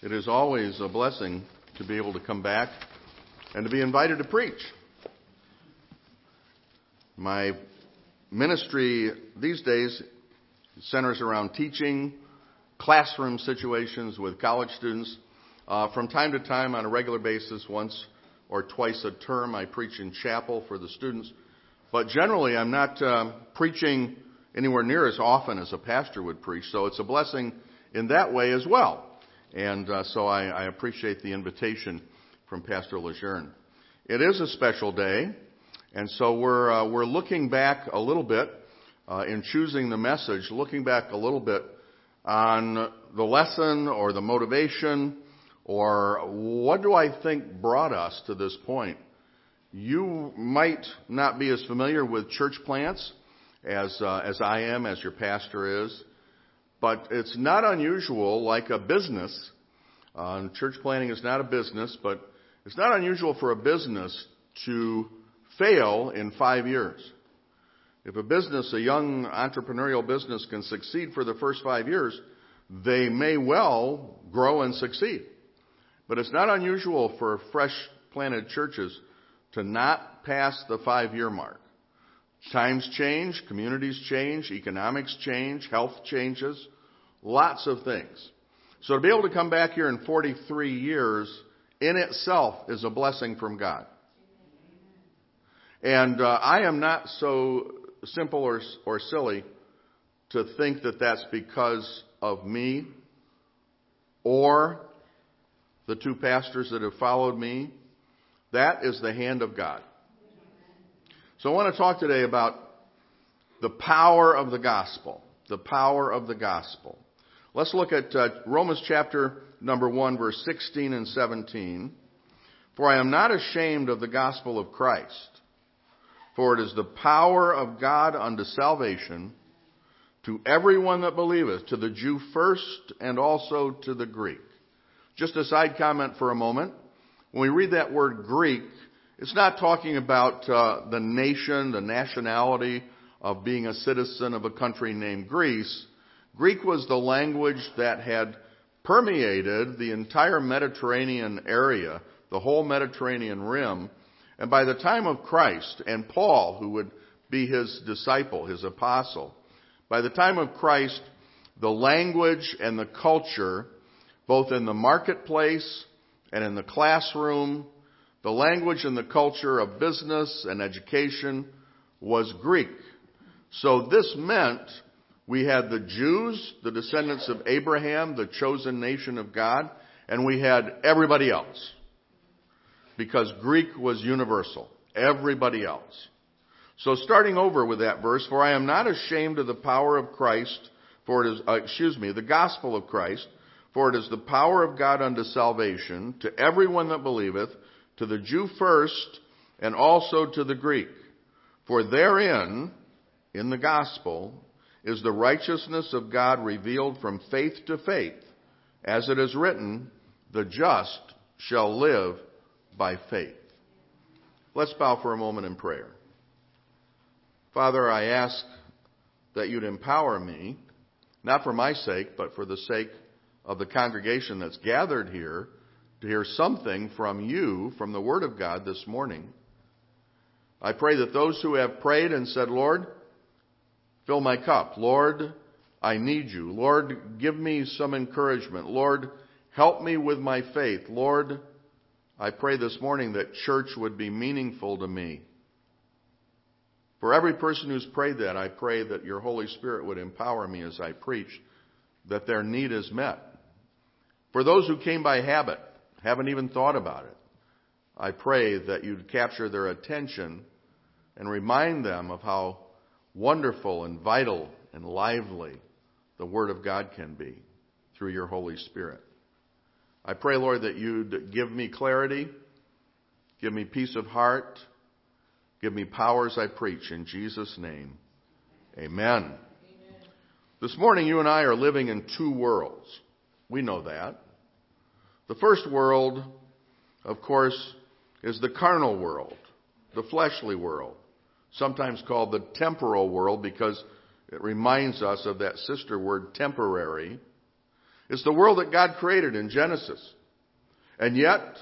It is always a blessing to be able to come back and to be invited to preach. My ministry these days centers around teaching, classroom situations with college students. Uh, from time to time, on a regular basis, once or twice a term, I preach in chapel for the students. But generally, I'm not uh, preaching anywhere near as often as a pastor would preach, so it's a blessing in that way as well. And uh, so I, I, appreciate the invitation from Pastor Lejeune. It is a special day, and so we're uh, we're looking back a little bit uh, in choosing the message, looking back a little bit on the lesson or the motivation or what do I think brought us to this point. You might not be as familiar with church plants as uh, as I am, as your pastor is. But it's not unusual, like a business. Uh, church planting is not a business, but it's not unusual for a business to fail in five years. If a business, a young entrepreneurial business, can succeed for the first five years, they may well grow and succeed. But it's not unusual for fresh planted churches to not pass the five year mark. Times change, communities change, economics change, health changes, lots of things. So to be able to come back here in 43 years in itself is a blessing from God. And uh, I am not so simple or, or silly to think that that's because of me or the two pastors that have followed me. That is the hand of God. So I want to talk today about the power of the gospel. The power of the gospel. Let's look at uh, Romans chapter number 1, verse 16 and 17. For I am not ashamed of the gospel of Christ, for it is the power of God unto salvation to everyone that believeth, to the Jew first and also to the Greek. Just a side comment for a moment. When we read that word Greek, it's not talking about uh, the nation, the nationality of being a citizen of a country named Greece. Greek was the language that had permeated the entire Mediterranean area, the whole Mediterranean rim. And by the time of Christ and Paul, who would be his disciple, his apostle, by the time of Christ, the language and the culture, both in the marketplace and in the classroom the language and the culture of business and education was Greek. So this meant we had the Jews, the descendants of Abraham, the chosen nation of God, and we had everybody else. Because Greek was universal. Everybody else. So starting over with that verse, for I am not ashamed of the power of Christ, for it is, uh, excuse me, the gospel of Christ, for it is the power of God unto salvation to everyone that believeth, to the Jew first, and also to the Greek. For therein, in the gospel, is the righteousness of God revealed from faith to faith, as it is written, the just shall live by faith. Let's bow for a moment in prayer. Father, I ask that you'd empower me, not for my sake, but for the sake of the congregation that's gathered here to hear something from you, from the Word of God this morning. I pray that those who have prayed and said, Lord, fill my cup. Lord, I need you. Lord, give me some encouragement. Lord, help me with my faith. Lord, I pray this morning that church would be meaningful to me. For every person who's prayed that, I pray that your Holy Spirit would empower me as I preach, that their need is met. For those who came by habit, haven't even thought about it. I pray that you'd capture their attention and remind them of how wonderful and vital and lively the Word of God can be through your Holy Spirit. I pray, Lord, that you'd give me clarity, give me peace of heart, give me power as I preach in Jesus' name. Amen. Amen. This morning, you and I are living in two worlds. We know that. The first world, of course, is the carnal world, the fleshly world, sometimes called the temporal world because it reminds us of that sister word temporary. It's the world that God created in Genesis. And yet,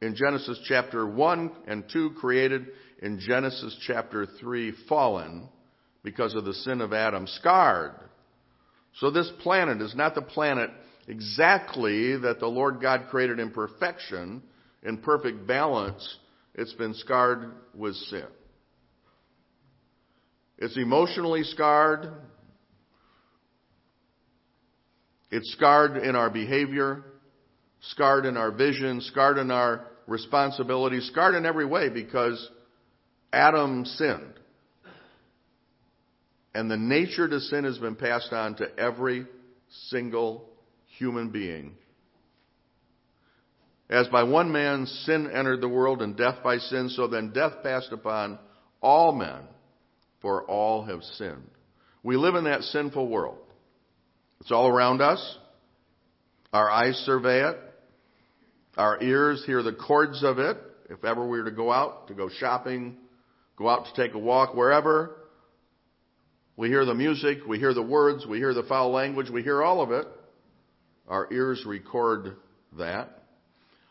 in Genesis chapter 1 and 2 created, in Genesis chapter 3 fallen because of the sin of Adam, scarred. So this planet is not the planet exactly that the Lord God created in perfection, in perfect balance. It's been scarred with sin. It's emotionally scarred. It's scarred in our behavior, scarred in our vision, scarred in our responsibility, scarred in every way because Adam sinned. And the nature to sin has been passed on to every single human being. As by one man sin entered the world and death by sin, so then death passed upon all men, for all have sinned. We live in that sinful world. It's all around us. Our eyes survey it. Our ears hear the chords of it. If ever we were to go out, to go shopping, go out to take a walk, wherever, we hear the music, we hear the words, we hear the foul language, we hear all of it. Our ears record that.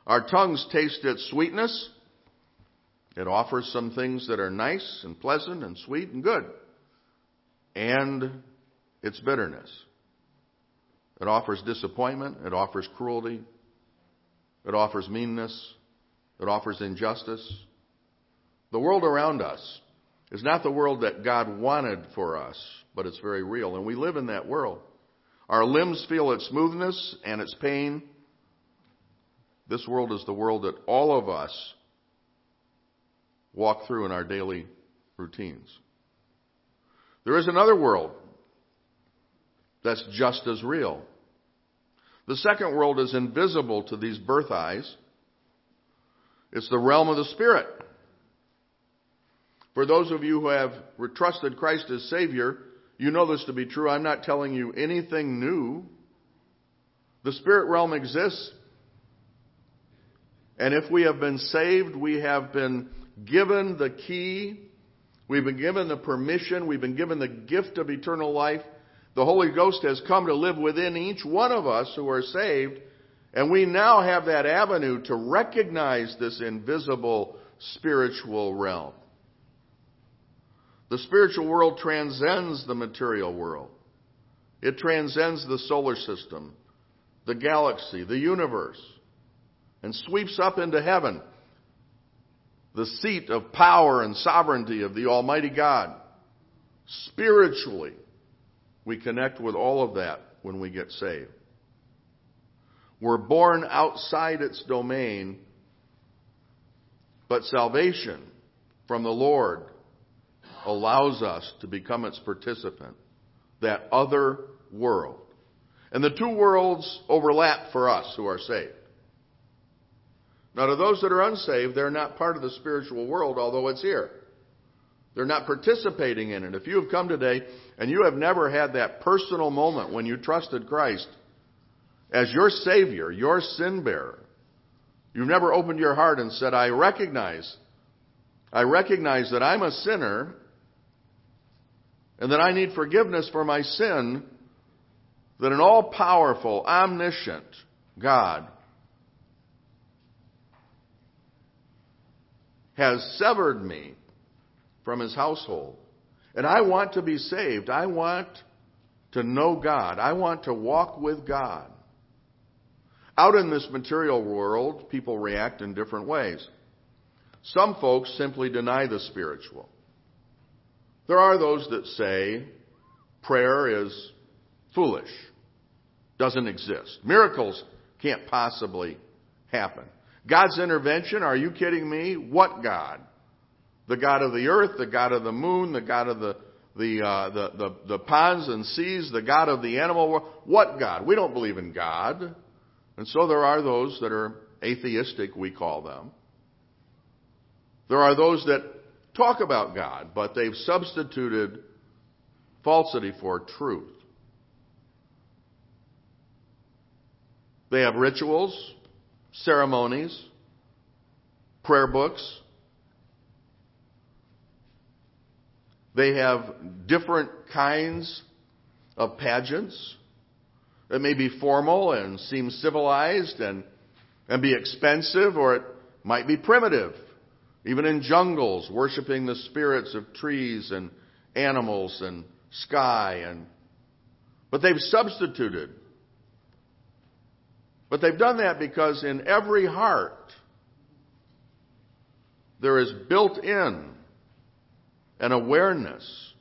Our tongues taste its sweetness. It offers some things that are nice and pleasant and sweet and good. And its bitterness. It offers disappointment. It offers cruelty. It offers meanness. It offers injustice. The world around us is not the world that God wanted for us, but it's very real. And we live in that world. Our limbs feel its smoothness and its pain. This world is the world that all of us walk through in our daily routines. There is another world that's just as real. The second world is invisible to these birth eyes. It's the realm of the Spirit. For those of you who have trusted Christ as Savior, you know this to be true. I'm not telling you anything new. The Spirit realm exists. And if we have been saved, we have been given the key, we've been given the permission, we've been given the gift of eternal life the Holy Ghost has come to live within each one of us who are saved, and we now have that avenue to recognize this invisible spiritual realm. The spiritual world transcends the material world. It transcends the solar system, the galaxy, the universe, and sweeps up into heaven, the seat of power and sovereignty of the Almighty God. Spiritually, we connect with all of that when we get saved. We're born outside its domain, but salvation from the Lord allows us to become its participant, that other world. And the two worlds overlap for us who are saved. Now, to those that are unsaved, they're not part of the spiritual world, although it's here. They're not participating in it. If you have come today and you have never had that personal moment when you trusted Christ as your Savior, your sin bearer, you've never opened your heart and said, I recognize, I recognize that I'm a sinner and that I need forgiveness for my sin, that an all powerful, omniscient God has severed me from his household. And I want to be saved. I want to know God. I want to walk with God. Out in this material world, people react in different ways. Some folks simply deny the spiritual. There are those that say prayer is foolish, doesn't exist. Miracles can't possibly happen. God's intervention, are you kidding me? What God? the God of the earth, the God of the moon, the God of the the, uh, the, the, the ponds and seas, the God of the animal world. What God? We don't believe in God. And so there are those that are atheistic, we call them. There are those that talk about God, but they've substituted falsity for truth. They have rituals, ceremonies, prayer books, They have different kinds of pageants. that may be formal and seem civilized and, and be expensive, or it might be primitive, even in jungles, worshiping the spirits of trees and animals and sky and but they've substituted. But they've done that because in every heart there is built in an awareness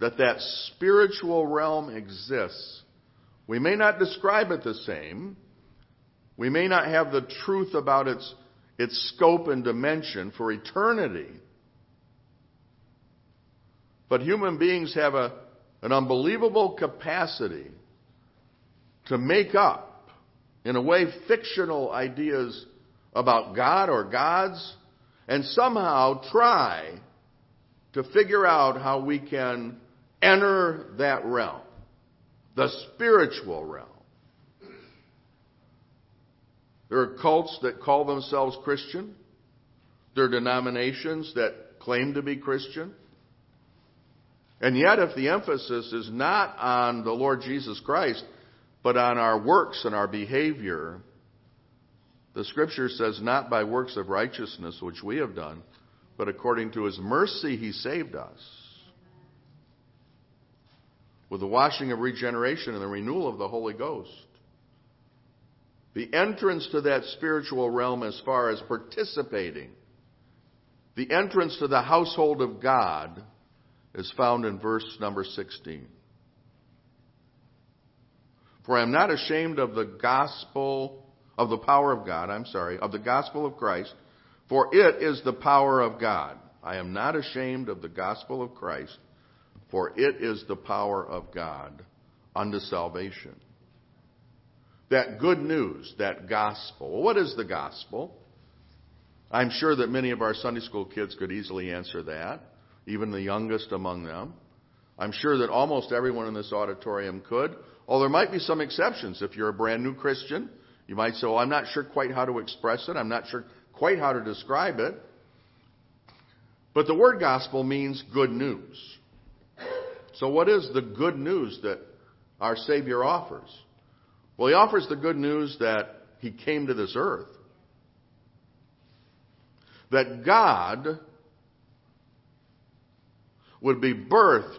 that that spiritual realm exists. We may not describe it the same. We may not have the truth about its, its scope and dimension for eternity. But human beings have a, an unbelievable capacity to make up, in a way, fictional ideas about God or gods, and somehow try to figure out how we can enter that realm, the spiritual realm. There are cults that call themselves Christian. There are denominations that claim to be Christian. And yet, if the emphasis is not on the Lord Jesus Christ, but on our works and our behavior, the scripture says, not by works of righteousness which we have done, but according to his mercy he saved us. With the washing of regeneration and the renewal of the Holy Ghost. The entrance to that spiritual realm as far as participating, the entrance to the household of God is found in verse number 16. For I am not ashamed of the gospel, of the power of God, I'm sorry, of the gospel of Christ, for it is the power of God. I am not ashamed of the gospel of Christ, for it is the power of God unto salvation. That good news, that gospel. What is the gospel? I'm sure that many of our Sunday school kids could easily answer that, even the youngest among them. I'm sure that almost everyone in this auditorium could, although there might be some exceptions. If you're a brand new Christian, you might say, well, I'm not sure quite how to express it. I'm not sure quite how to describe it. But the word gospel means good news. So, what is the good news that our Savior offers? Well, He offers the good news that He came to this earth. That God would be birthed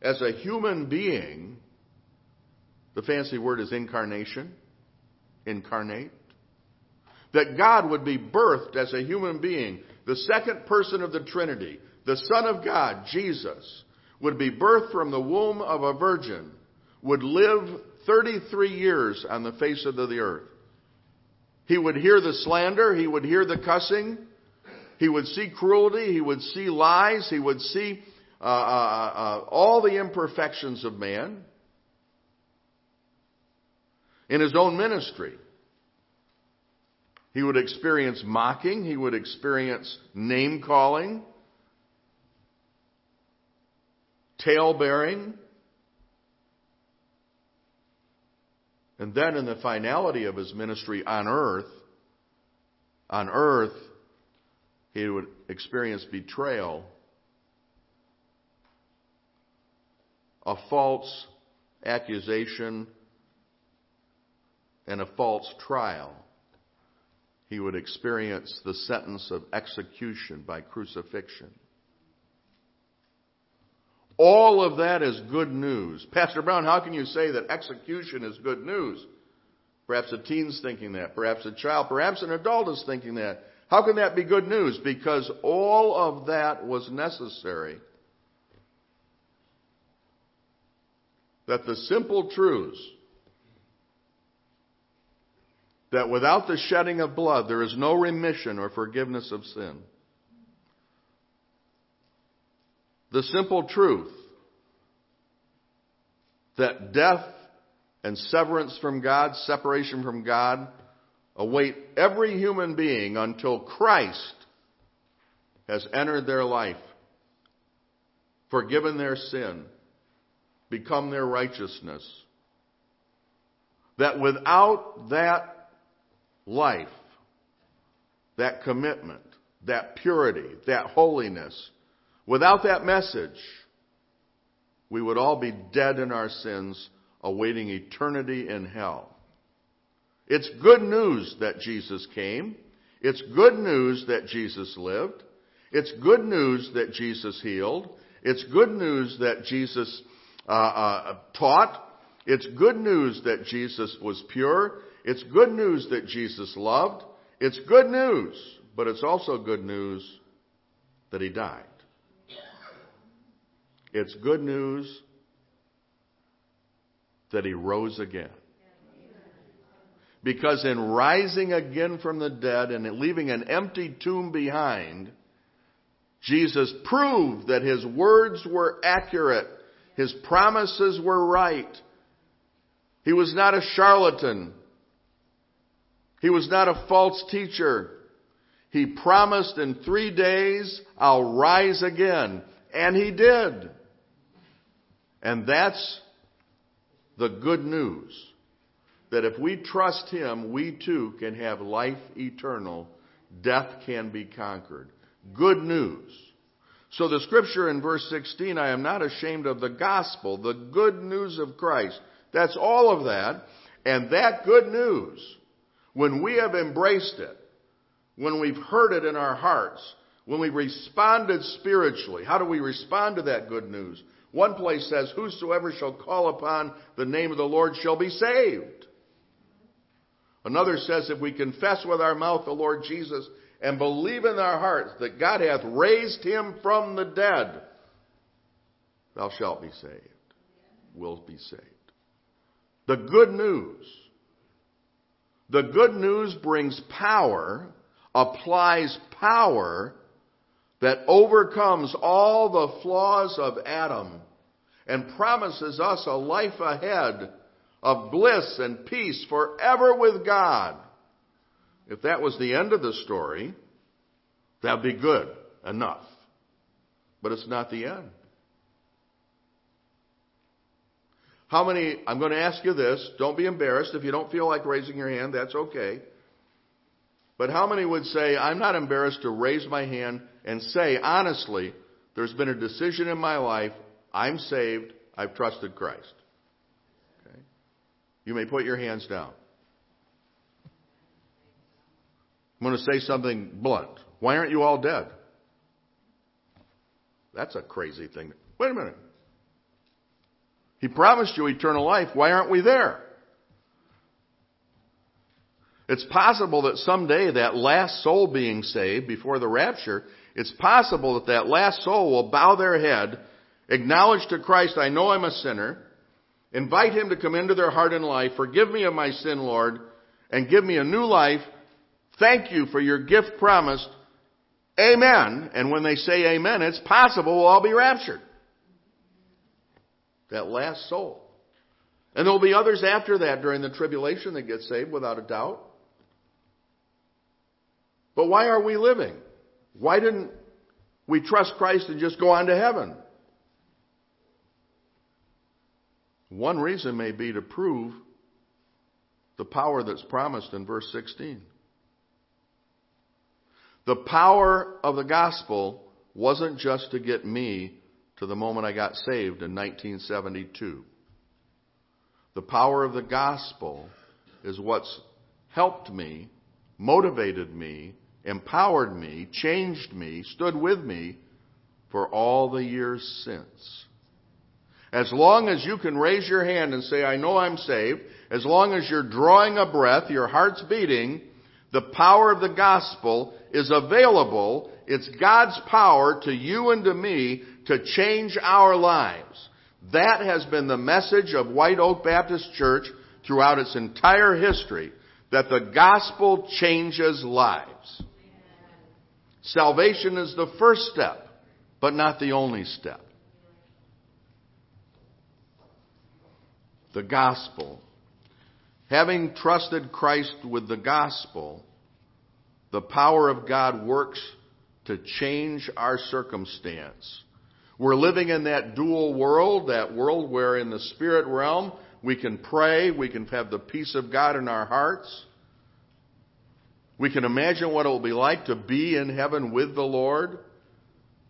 as a human being. The fancy word is incarnation. Incarnate that God would be birthed as a human being, the second person of the Trinity, the Son of God, Jesus, would be birthed from the womb of a virgin, would live 33 years on the face of the earth. He would hear the slander, he would hear the cussing, he would see cruelty, he would see lies, he would see uh, uh, uh, all the imperfections of man in his own ministry. He would experience mocking. He would experience name calling, tale bearing. And then in the finality of his ministry on earth, on earth, he would experience betrayal, a false accusation, and a false trial he would experience the sentence of execution by crucifixion. All of that is good news. Pastor Brown, how can you say that execution is good news? Perhaps a teen's thinking that. Perhaps a child. Perhaps an adult is thinking that. How can that be good news? Because all of that was necessary. That the simple truths that without the shedding of blood there is no remission or forgiveness of sin. The simple truth that death and severance from God, separation from God, await every human being until Christ has entered their life, forgiven their sin, become their righteousness. That without that life, that commitment, that purity, that holiness. Without that message, we would all be dead in our sins, awaiting eternity in hell. It's good news that Jesus came. It's good news that Jesus lived. It's good news that Jesus healed. It's good news that Jesus uh, uh, taught. It's good news that Jesus was pure. It's good news that Jesus loved. It's good news, but it's also good news that he died. It's good news that he rose again. Because in rising again from the dead and leaving an empty tomb behind, Jesus proved that his words were accurate. His promises were right. He was not a charlatan. He was not a false teacher. He promised in three days, I'll rise again. And he did. And that's the good news. That if we trust Him, we too can have life eternal. Death can be conquered. Good news. So the scripture in verse 16, I am not ashamed of the gospel, the good news of Christ. That's all of that. And that good news, when we have embraced it, when we've heard it in our hearts, when we responded spiritually, how do we respond to that good news? One place says, Whosoever shall call upon the name of the Lord shall be saved. Another says, If we confess with our mouth the Lord Jesus and believe in our hearts that God hath raised him from the dead, thou shalt be saved. Will be saved. The good news. The good news brings power, applies power that overcomes all the flaws of Adam and promises us a life ahead of bliss and peace forever with God. If that was the end of the story, that'd be good enough. But it's not the end. How many, I'm going to ask you this, don't be embarrassed. If you don't feel like raising your hand, that's okay. But how many would say, I'm not embarrassed to raise my hand and say, honestly, there's been a decision in my life. I'm saved. I've trusted Christ. Okay? You may put your hands down. I'm going to say something blunt. Why aren't you all dead? That's a crazy thing. Wait a minute. He promised you eternal life. Why aren't we there? It's possible that someday that last soul being saved before the rapture it's possible that that last soul will bow their head, acknowledge to Christ, I know I'm a sinner, invite Him to come into their heart and life, forgive me of my sin, Lord, and give me a new life. Thank you for your gift promised. Amen. And when they say amen, it's possible we'll all be raptured. That last soul. And there'll be others after that during the tribulation that get saved without a doubt. But why are we living? Why didn't we trust Christ and just go on to heaven? One reason may be to prove the power that's promised in verse 16. The power of the gospel wasn't just to get me to the moment I got saved in 1972. The power of the gospel is what's helped me, motivated me, empowered me, changed me, stood with me for all the years since. As long as you can raise your hand and say, I know I'm saved, as long as you're drawing a breath, your heart's beating, the power of the gospel is available. It's God's power to you and to me to change our lives. That has been the message of White Oak Baptist Church throughout its entire history, that the gospel changes lives. Salvation is the first step, but not the only step. The gospel. Having trusted Christ with the gospel, the power of God works to change our circumstance. We're living in that dual world, that world where in the spirit realm we can pray, we can have the peace of God in our hearts. We can imagine what it will be like to be in heaven with the Lord.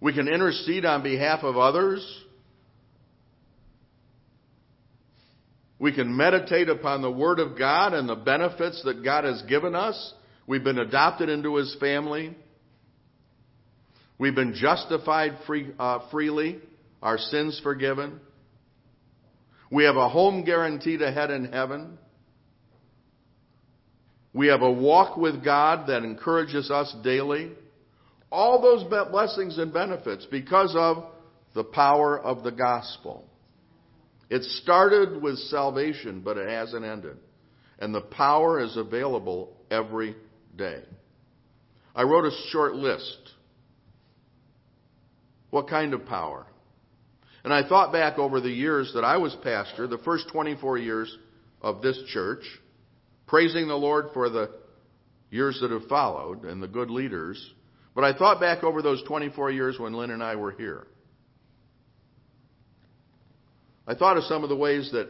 We can intercede on behalf of others. We can meditate upon the Word of God and the benefits that God has given us. We've been adopted into His family. We've been justified free, uh, freely, our sins forgiven. We have a home guaranteed ahead in heaven. We have a walk with God that encourages us daily. All those blessings and benefits because of the power of the gospel. It started with salvation, but it hasn't ended. And the power is available every day. I wrote a short list. What kind of power? And I thought back over the years that I was pastor, the first 24 years of this church, praising the Lord for the years that have followed and the good leaders. But I thought back over those 24 years when Lynn and I were here. I thought of some of the ways that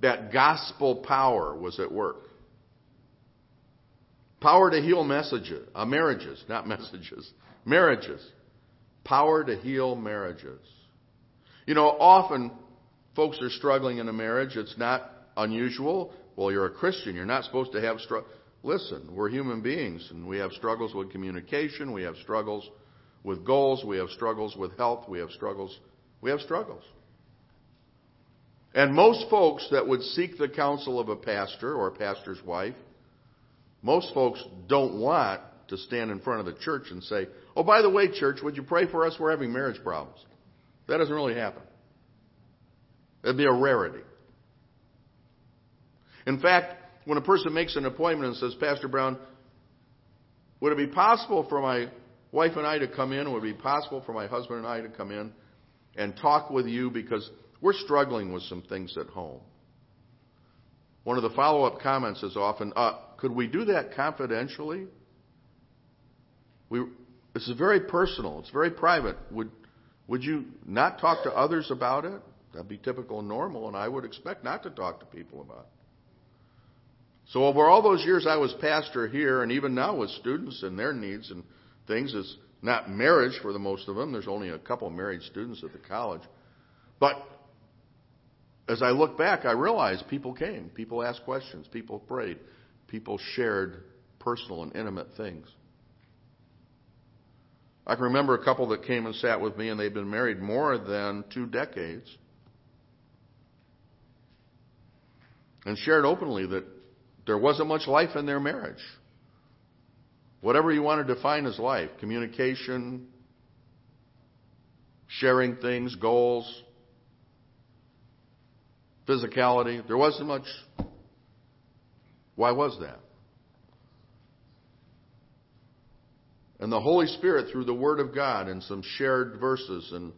that gospel power was at work. Power to heal messages, uh, marriages, not messages, marriages. Power to heal marriages. You know, often folks are struggling in a marriage. It's not unusual. Well, you're a Christian. You're not supposed to have struggle. Listen, we're human beings and we have struggles with communication. We have struggles with goals. We have struggles with health. We have struggles. We have struggles. And most folks that would seek the counsel of a pastor or a pastor's wife, most folks don't want to stand in front of the church and say, Oh, by the way, church, would you pray for us? We're having marriage problems. That doesn't really happen. It'd be a rarity. In fact, when a person makes an appointment and says, Pastor Brown, would it be possible for my wife and I to come in? Would it be possible for my husband and I to come in and talk with you because we're struggling with some things at home? One of the follow up comments is often, uh, could we do that confidentially? We, this is very personal. It's very private. Would, would you not talk to others about it? That'd be typical and normal, and I would expect not to talk to people about it. So over all those years I was pastor here, and even now with students and their needs and things, it's not marriage for the most of them. There's only a couple married students at the college. But as I look back, I realize people came, people asked questions, people prayed, people shared personal and intimate things. I can remember a couple that came and sat with me, and they'd been married more than two decades, and shared openly that there wasn't much life in their marriage. Whatever you want to define as life communication, sharing things, goals, physicality there wasn't much. Why was that? And the Holy Spirit, through the Word of God and some shared verses and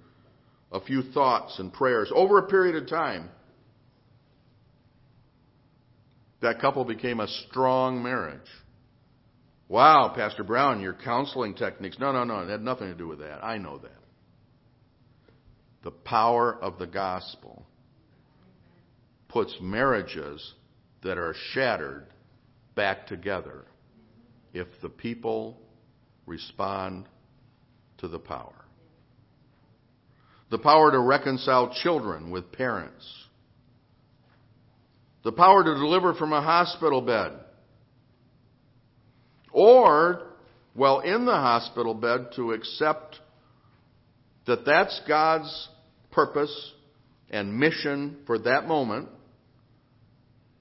a few thoughts and prayers over a period of time, that couple became a strong marriage. Wow, Pastor Brown, your counseling techniques. No, no, no. It had nothing to do with that. I know that. The power of the gospel puts marriages that are shattered back together if the people respond to the power. The power to reconcile children with parents. The power to deliver from a hospital bed. Or, while in the hospital bed, to accept that that's God's purpose and mission for that moment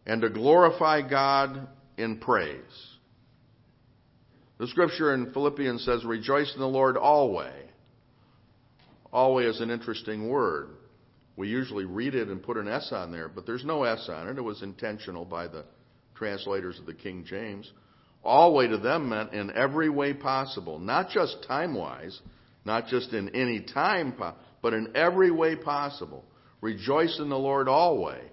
and to glorify God in praise. The scripture in Philippians says, Rejoice in the Lord always. Always is an interesting word. We usually read it and put an S on there, but there's no S on it. It was intentional by the translators of the King James. Always to them meant in every way possible, not just time wise, not just in any time, but in every way possible. Rejoice in the Lord always.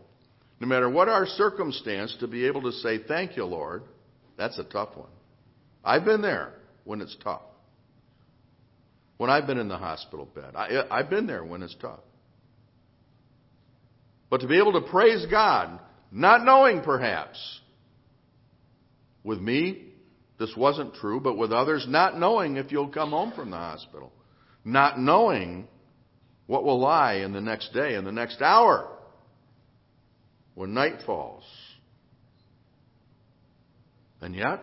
No matter what our circumstance, to be able to say, Thank you, Lord, that's a tough one. I've been there when it's tough. When I've been in the hospital bed, I, I've been there when it's tough. But to be able to praise God, not knowing perhaps, with me, this wasn't true, but with others, not knowing if you'll come home from the hospital, not knowing what will lie in the next day, in the next hour. when night falls. And yet,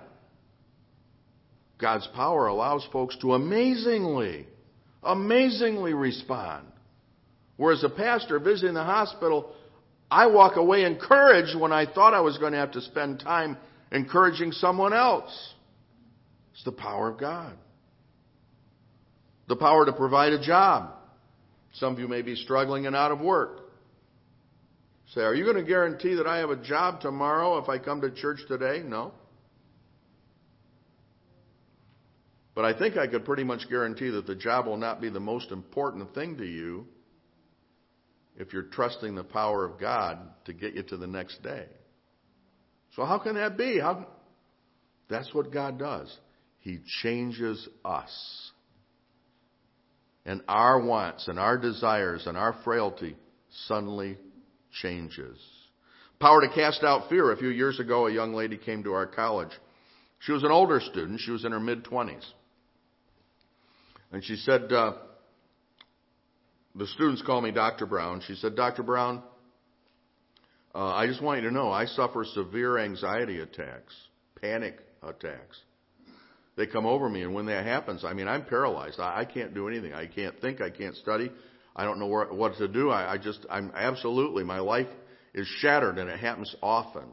God's power allows folks to amazingly, amazingly respond. Whereas a pastor visiting the hospital, I walk away encouraged when I thought I was going to have to spend time encouraging someone else. It's the power of God. The power to provide a job. Some of you may be struggling and out of work. Say, are you going to guarantee that I have a job tomorrow if I come to church today? No. But I think I could pretty much guarantee that the job will not be the most important thing to you if you're trusting the power of God to get you to the next day. So how can that be? How, that's what God does. He changes us. And our wants and our desires and our frailty suddenly changes. Power to cast out fear. A few years ago, a young lady came to our college. She was an older student. She was in her mid 20s. And she said, uh, the students call me Dr. Brown. She said, Dr. Brown, uh, I just want you to know I suffer severe anxiety attacks, panic attacks. They come over me, and when that happens, I mean, I'm paralyzed. I, I can't do anything. I can't think. I can't study. I don't know where, what to do. I, I just, I'm absolutely, my life is shattered, and it happens often.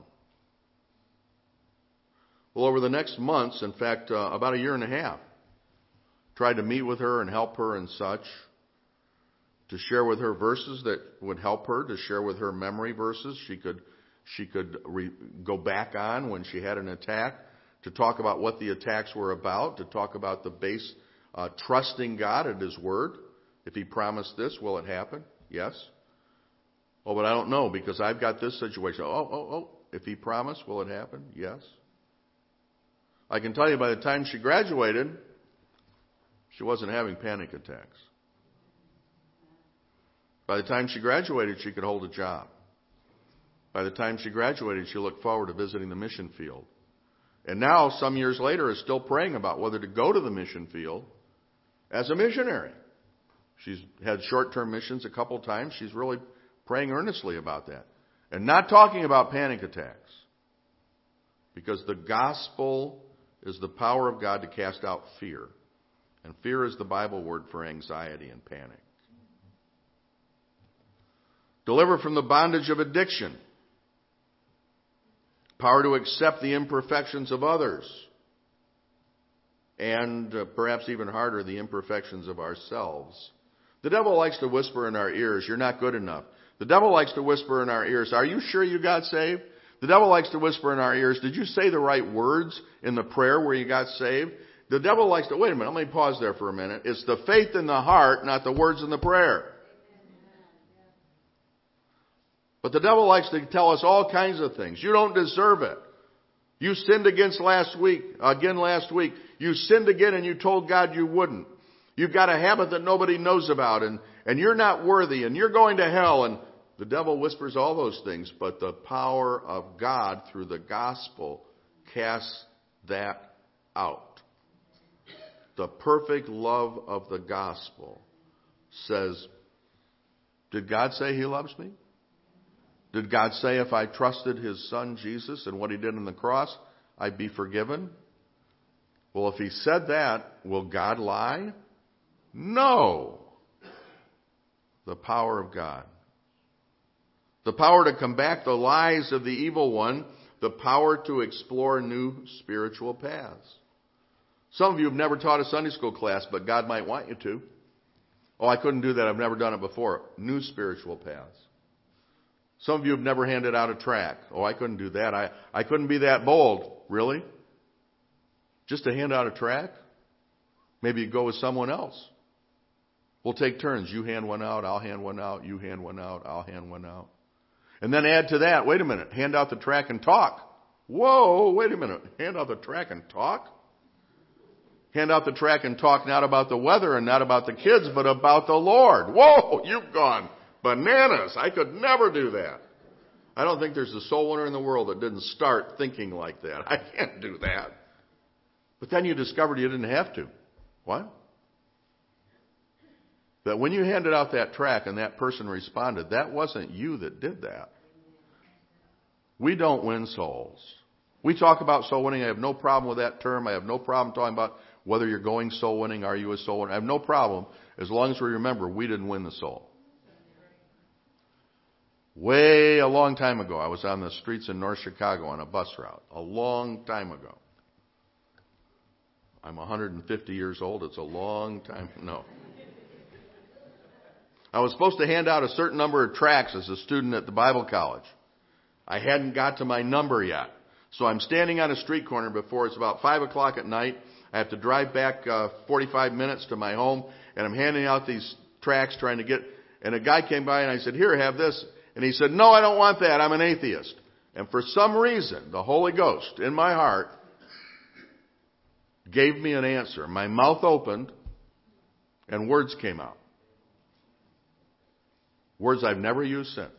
Well, over the next months, in fact, uh, about a year and a half, tried to meet with her and help her and such, to share with her verses that would help her, to share with her memory verses she could she could re- go back on when she had an attack, to talk about what the attacks were about, to talk about the base uh, trusting God at His Word. If He promised this, will it happen? Yes. Oh, but I don't know because I've got this situation. Oh, oh, oh. If He promised, will it happen? Yes. I can tell you by the time she graduated, she wasn't having panic attacks. By the time she graduated, she could hold a job. By the time she graduated, she looked forward to visiting the mission field. And now, some years later, is still praying about whether to go to the mission field as a missionary. She's had short-term missions a couple times. She's really praying earnestly about that. And not talking about panic attacks. Because the gospel is the power of God to cast out fear. And fear is the Bible word for anxiety and panic. Deliver from the bondage of addiction. Power to accept the imperfections of others. And uh, perhaps even harder, the imperfections of ourselves. The devil likes to whisper in our ears, you're not good enough. The devil likes to whisper in our ears, are you sure you got saved? The devil likes to whisper in our ears, did you say the right words in the prayer where you got saved? The devil likes to, wait a minute, let me pause there for a minute. It's the faith in the heart, not the words in the prayer. But the devil likes to tell us all kinds of things. You don't deserve it. You sinned against last week, again last week. You sinned again and you told God you wouldn't. You've got a habit that nobody knows about and, and you're not worthy and you're going to hell and the devil whispers all those things, but the power of God through the gospel casts that out. The perfect love of the gospel says, did God say he loves me? Did God say if I trusted his son Jesus and what he did on the cross, I'd be forgiven? Well, if he said that, will God lie? No. The power of God. The power to combat the lies of the evil one, the power to explore new spiritual paths. Some of you have never taught a Sunday school class, but God might want you to. Oh, I couldn't do that. I've never done it before. New spiritual paths. Some of you have never handed out a track. Oh, I couldn't do that. I, I couldn't be that bold. Really? Just to hand out a track? Maybe you go with someone else. We'll take turns. You hand one out, I'll hand one out, you hand one out, I'll hand one out. And then add to that, wait a minute, hand out the track and talk. Whoa, wait a minute, hand out the track and talk? Hand out the track and talk not about the weather and not about the kids, but about the Lord. Whoa, you've gone Bananas. I could never do that. I don't think there's a soul winner in the world that didn't start thinking like that. I can't do that. But then you discovered you didn't have to. What? That when you handed out that track and that person responded, that wasn't you that did that. We don't win souls. We talk about soul winning. I have no problem with that term. I have no problem talking about whether you're going soul winning. Are you a soul winner? I have no problem as long as we remember we didn't win the soul. Way a long time ago, I was on the streets in North Chicago on a bus route. A long time ago. I'm 150 years old. It's a long time. No. I was supposed to hand out a certain number of tracts as a student at the Bible college. I hadn't got to my number yet. So I'm standing on a street corner before it's about 5 o'clock at night. I have to drive back uh, 45 minutes to my home, and I'm handing out these tracts trying to get. And a guy came by and I said, Here, have this. And he said, No, I don't want that. I'm an atheist. And for some reason, the Holy Ghost in my heart gave me an answer. My mouth opened and words came out. Words I've never used since.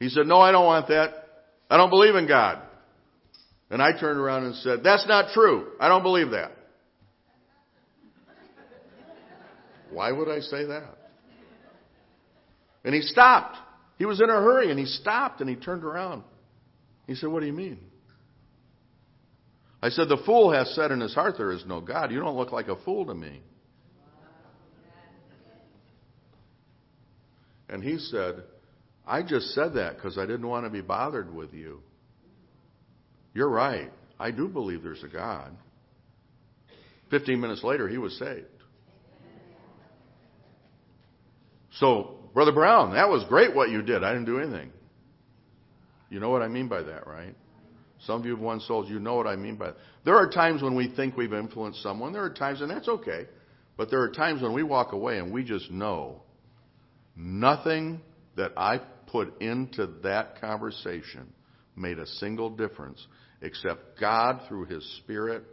He said, No, I don't want that. I don't believe in God. And I turned around and said, That's not true. I don't believe that. Why would I say that? And he stopped. He was in a hurry and he stopped and he turned around. He said, What do you mean? I said, The fool has said in his heart there is no God. You don't look like a fool to me. And he said, I just said that because I didn't want to be bothered with you. You're right. I do believe there's a God. Fifteen minutes later, he was saved. So, Brother Brown, that was great what you did. I didn't do anything. You know what I mean by that, right? Some of you have won souls. You know what I mean by that. There are times when we think we've influenced someone. There are times, and that's okay. But there are times when we walk away and we just know nothing that I put into that conversation made a single difference except God, through His Spirit,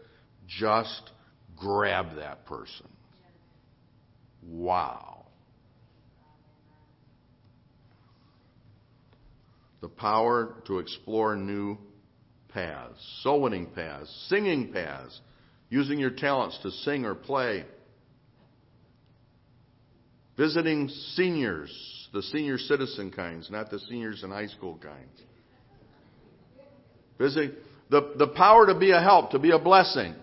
just grabbed that person. Wow. The power to explore new paths, soul winning paths, singing paths, using your talents to sing or play, visiting seniors, the senior citizen kinds, not the seniors in high school kinds. Visiting the, the power to be a help, to be a blessing,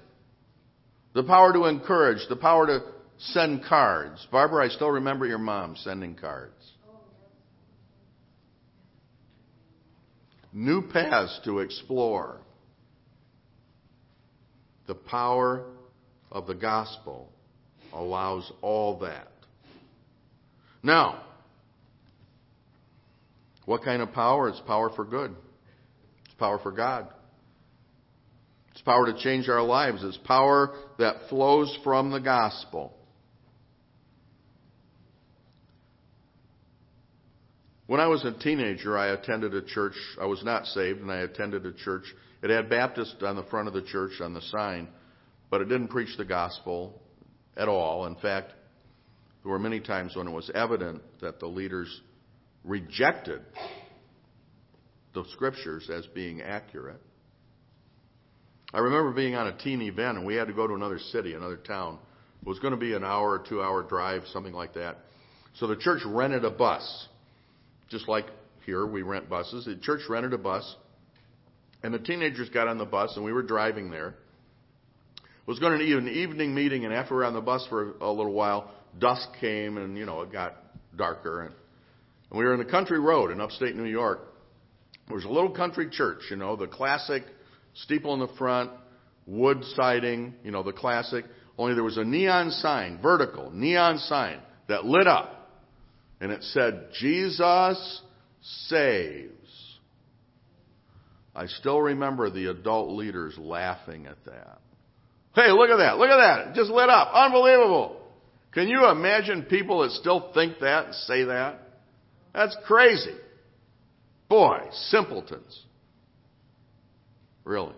the power to encourage, the power to send cards. Barbara, I still remember your mom sending cards. New paths to explore. The power of the gospel allows all that. Now, what kind of power? It's power for good. It's power for God. It's power to change our lives. It's power that flows from the gospel. When I was a teenager, I attended a church. I was not saved, and I attended a church. It had Baptist on the front of the church on the sign, but it didn't preach the gospel at all. In fact, there were many times when it was evident that the leaders rejected the scriptures as being accurate. I remember being on a teen event, and we had to go to another city, another town. It was going to be an hour or two hour drive, something like that. So the church rented a bus just like here, we rent buses. The church rented a bus, and the teenagers got on the bus, and we were driving there. It was going to be an evening meeting, and after we were on the bus for a little while, dusk came, and you know it got darker, and, and we were in the country road in upstate New York. There was a little country church, you know, the classic steeple in the front, wood siding, you know, the classic. Only there was a neon sign, vertical neon sign that lit up and it said, Jesus saves. I still remember the adult leaders laughing at that. Hey, look at that. Look at that. It just lit up. Unbelievable. Can you imagine people that still think that and say that? That's crazy. Boy, simpletons. Really.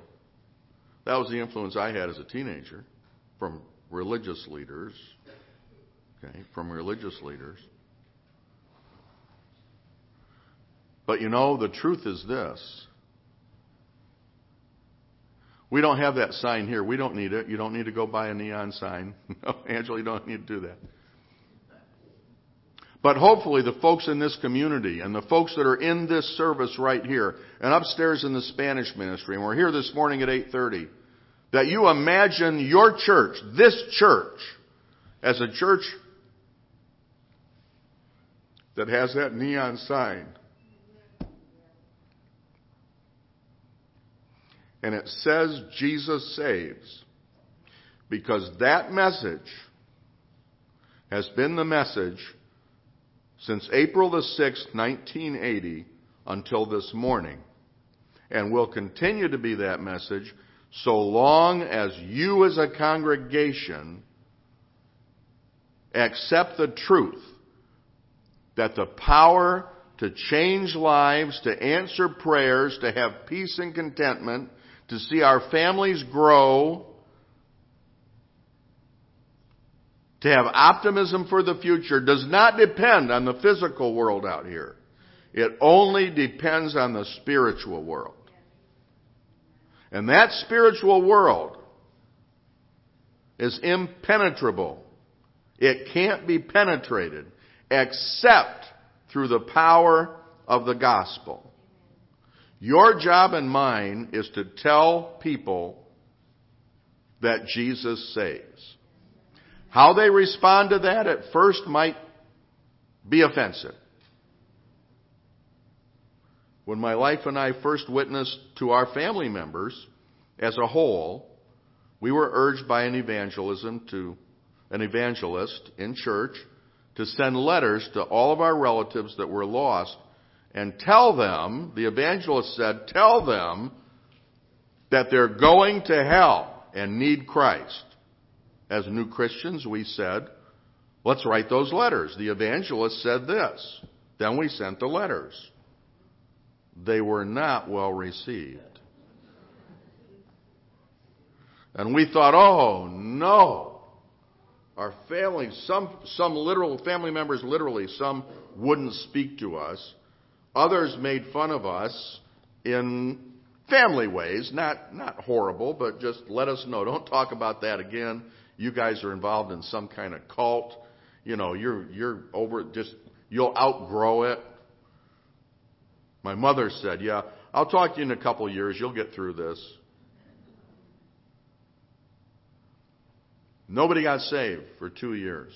That was the influence I had as a teenager from religious leaders. Okay, from religious leaders. But you know, the truth is this. We don't have that sign here. We don't need it. You don't need to go buy a neon sign. No, Angela, you don't need to do that. But hopefully the folks in this community and the folks that are in this service right here and upstairs in the Spanish ministry, and we're here this morning at 8.30, that you imagine your church, this church, as a church that has that neon sign. And it says Jesus saves. Because that message has been the message since April the 6th, 1980 until this morning. And will continue to be that message so long as you as a congregation accept the truth that the power to change lives, to answer prayers, to have peace and contentment, to see our families grow, to have optimism for the future does not depend on the physical world out here. It only depends on the spiritual world. And that spiritual world is impenetrable. It can't be penetrated except through the power of the gospel. Your job and mine is to tell people that Jesus saves. How they respond to that at first might be offensive. When my wife and I first witnessed to our family members as a whole, we were urged by an evangelism to an evangelist in church to send letters to all of our relatives that were lost and tell them, the evangelist said, tell them that they're going to hell and need Christ. As new Christians, we said, let's write those letters. The evangelist said this. Then we sent the letters. They were not well received. And we thought, oh no, our family, some, some literal family members literally, some wouldn't speak to us. Others made fun of us in family ways, not, not horrible, but just let us know. Don't talk about that again. You guys are involved in some kind of cult. You know, you're, you're over, just, you'll outgrow it. My mother said, yeah, I'll talk to you in a couple years. You'll get through this. Nobody got saved for two years.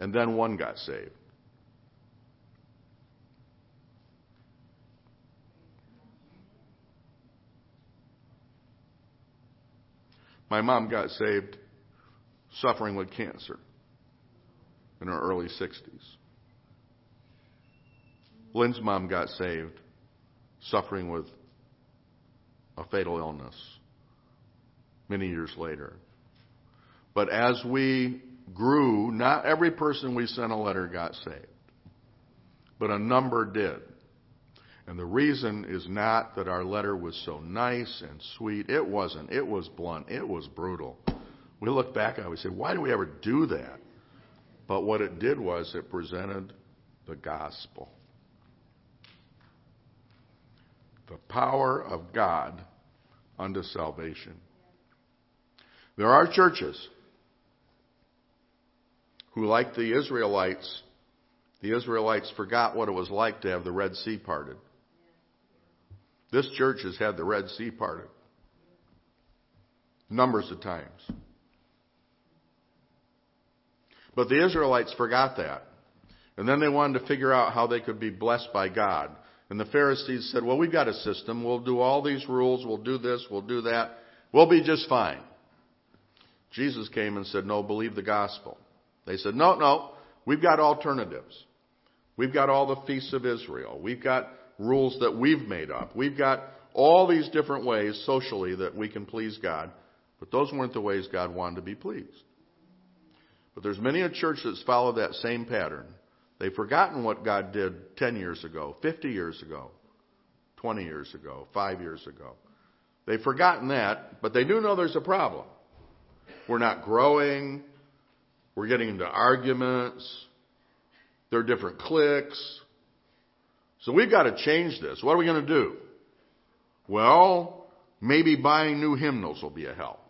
And then one got saved. My mom got saved suffering with cancer in her early 60s. Lynn's mom got saved suffering with a fatal illness many years later. But as we grew, not every person we sent a letter got saved, but a number did. And the reason is not that our letter was so nice and sweet. It wasn't. It was blunt. It was brutal. We look back and we say, why do we ever do that? But what it did was it presented the gospel. The power of God unto salvation. There are churches who, like the Israelites, the Israelites forgot what it was like to have the Red Sea parted. This church has had the Red Sea parted numbers of times. But the Israelites forgot that. And then they wanted to figure out how they could be blessed by God. And the Pharisees said, well, we've got a system. We'll do all these rules. We'll do this. We'll do that. We'll be just fine. Jesus came and said, no, believe the gospel. They said, no, no, we've got alternatives. We've got all the feasts of Israel. We've got rules that we've made up. We've got all these different ways socially that we can please God. But those weren't the ways God wanted to be pleased. But there's many a church that's followed that same pattern. They've forgotten what God did 10 years ago, 50 years ago, 20 years ago, 5 years ago. They've forgotten that, but they do know there's a problem. We're not growing. We're getting into arguments. There are different cliques. So we've got to change this. What are we going to do? Well, maybe buying new hymnals will be a help.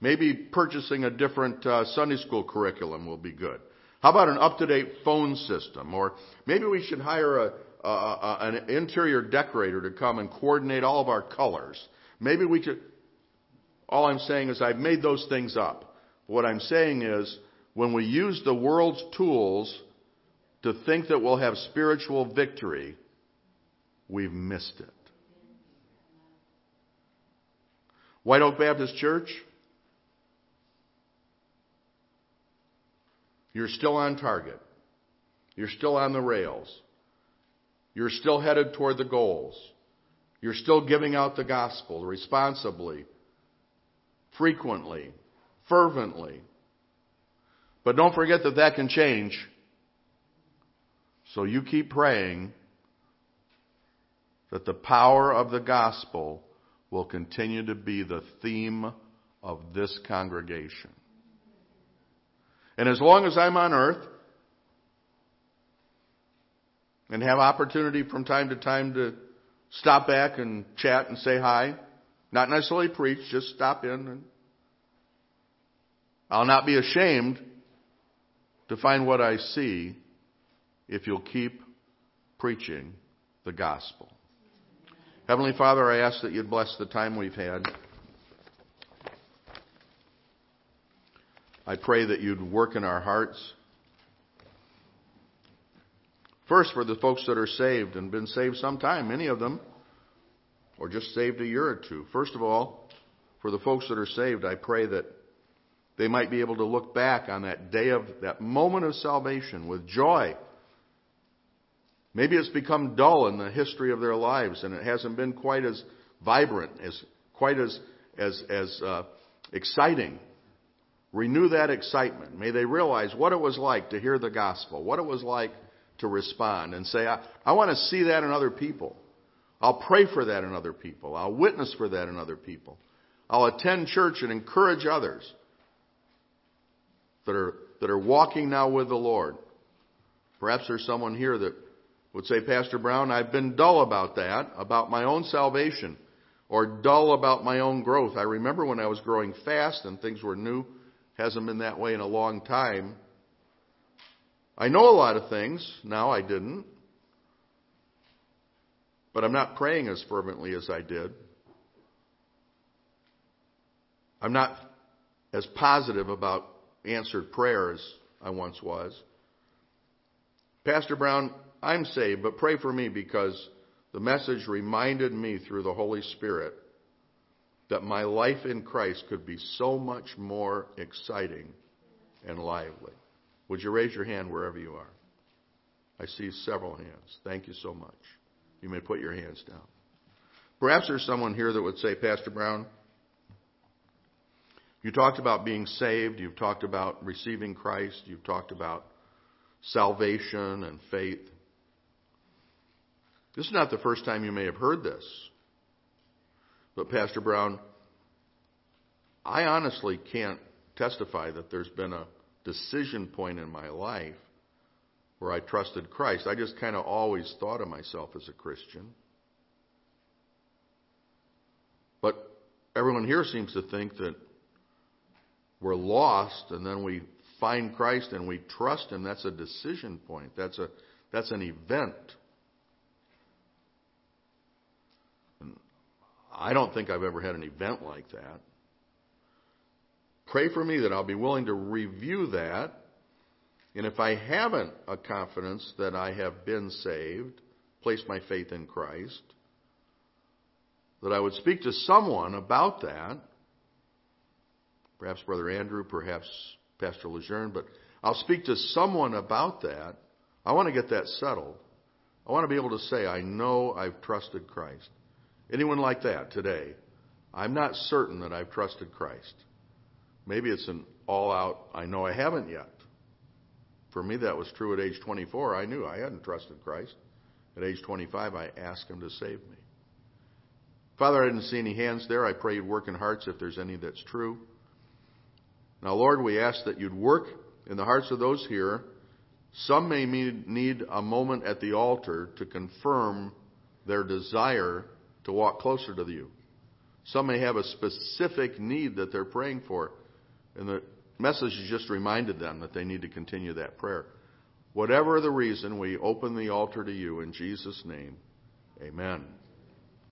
Maybe purchasing a different uh, Sunday school curriculum will be good. How about an up-to-date phone system? Or maybe we should hire a, a, a, an interior decorator to come and coordinate all of our colors. Maybe we could. All I'm saying is I've made those things up. What I'm saying is when we use the world's tools to think that we'll have spiritual victory, we've missed it. White Oak Baptist Church, you're still on target. You're still on the rails. You're still headed toward the goals. You're still giving out the gospel responsibly, frequently, fervently. But don't forget that that can change. So you keep praying that the power of the gospel will continue to be the theme of this congregation. And as long as I'm on earth and have opportunity from time to time to stop back and chat and say hi, not necessarily preach, just stop in and I'll not be ashamed to find what I see if you'll keep preaching the gospel. Heavenly Father, I ask that you'd bless the time we've had. I pray that you'd work in our hearts. First, for the folks that are saved and been saved some time, many of them, or just saved a year or two. First of all, for the folks that are saved, I pray that they might be able to look back on that day of, that moment of salvation with joy Maybe it's become dull in the history of their lives and it hasn't been quite as vibrant, as quite as as as uh, exciting. Renew that excitement. May they realize what it was like to hear the gospel, what it was like to respond, and say, I, I want to see that in other people. I'll pray for that in other people. I'll witness for that in other people. I'll attend church and encourage others that are that are walking now with the Lord. Perhaps there's someone here that would say, Pastor Brown, I've been dull about that, about my own salvation, or dull about my own growth. I remember when I was growing fast and things were new. Hasn't been that way in a long time. I know a lot of things. Now I didn't. But I'm not praying as fervently as I did. I'm not as positive about answered prayer as I once was. Pastor Brown, I'm saved, but pray for me because the message reminded me through the Holy Spirit that my life in Christ could be so much more exciting and lively. Would you raise your hand wherever you are? I see several hands. Thank you so much. You may put your hands down. Perhaps there's someone here that would say, Pastor Brown, you talked about being saved, you've talked about receiving Christ, you've talked about salvation and faith. This is not the first time you may have heard this. But, Pastor Brown, I honestly can't testify that there's been a decision point in my life where I trusted Christ. I just kind of always thought of myself as a Christian. But everyone here seems to think that we're lost and then we find Christ and we trust Him. That's a decision point. That's a that's an event. I don't think I've ever had an event like that. Pray for me that I'll be willing to review that. And if I haven't a confidence that I have been saved, placed my faith in Christ, that I would speak to someone about that. Perhaps Brother Andrew, perhaps Pastor Lejeune, but I'll speak to someone about that. I want to get that settled. I want to be able to say, I know I've trusted Christ. Anyone like that today? I'm not certain that I've trusted Christ. Maybe it's an all out, I know I haven't yet. For me, that was true at age 24. I knew I hadn't trusted Christ. At age 25, I asked Him to save me. Father, I didn't see any hands there. I pray you'd work in hearts if there's any that's true. Now, Lord, we ask that you'd work in the hearts of those here. Some may need a moment at the altar to confirm their desire to walk closer to you. Some may have a specific need that they're praying for, and the message just reminded them that they need to continue that prayer. Whatever the reason, we open the altar to you in Jesus' name. Amen.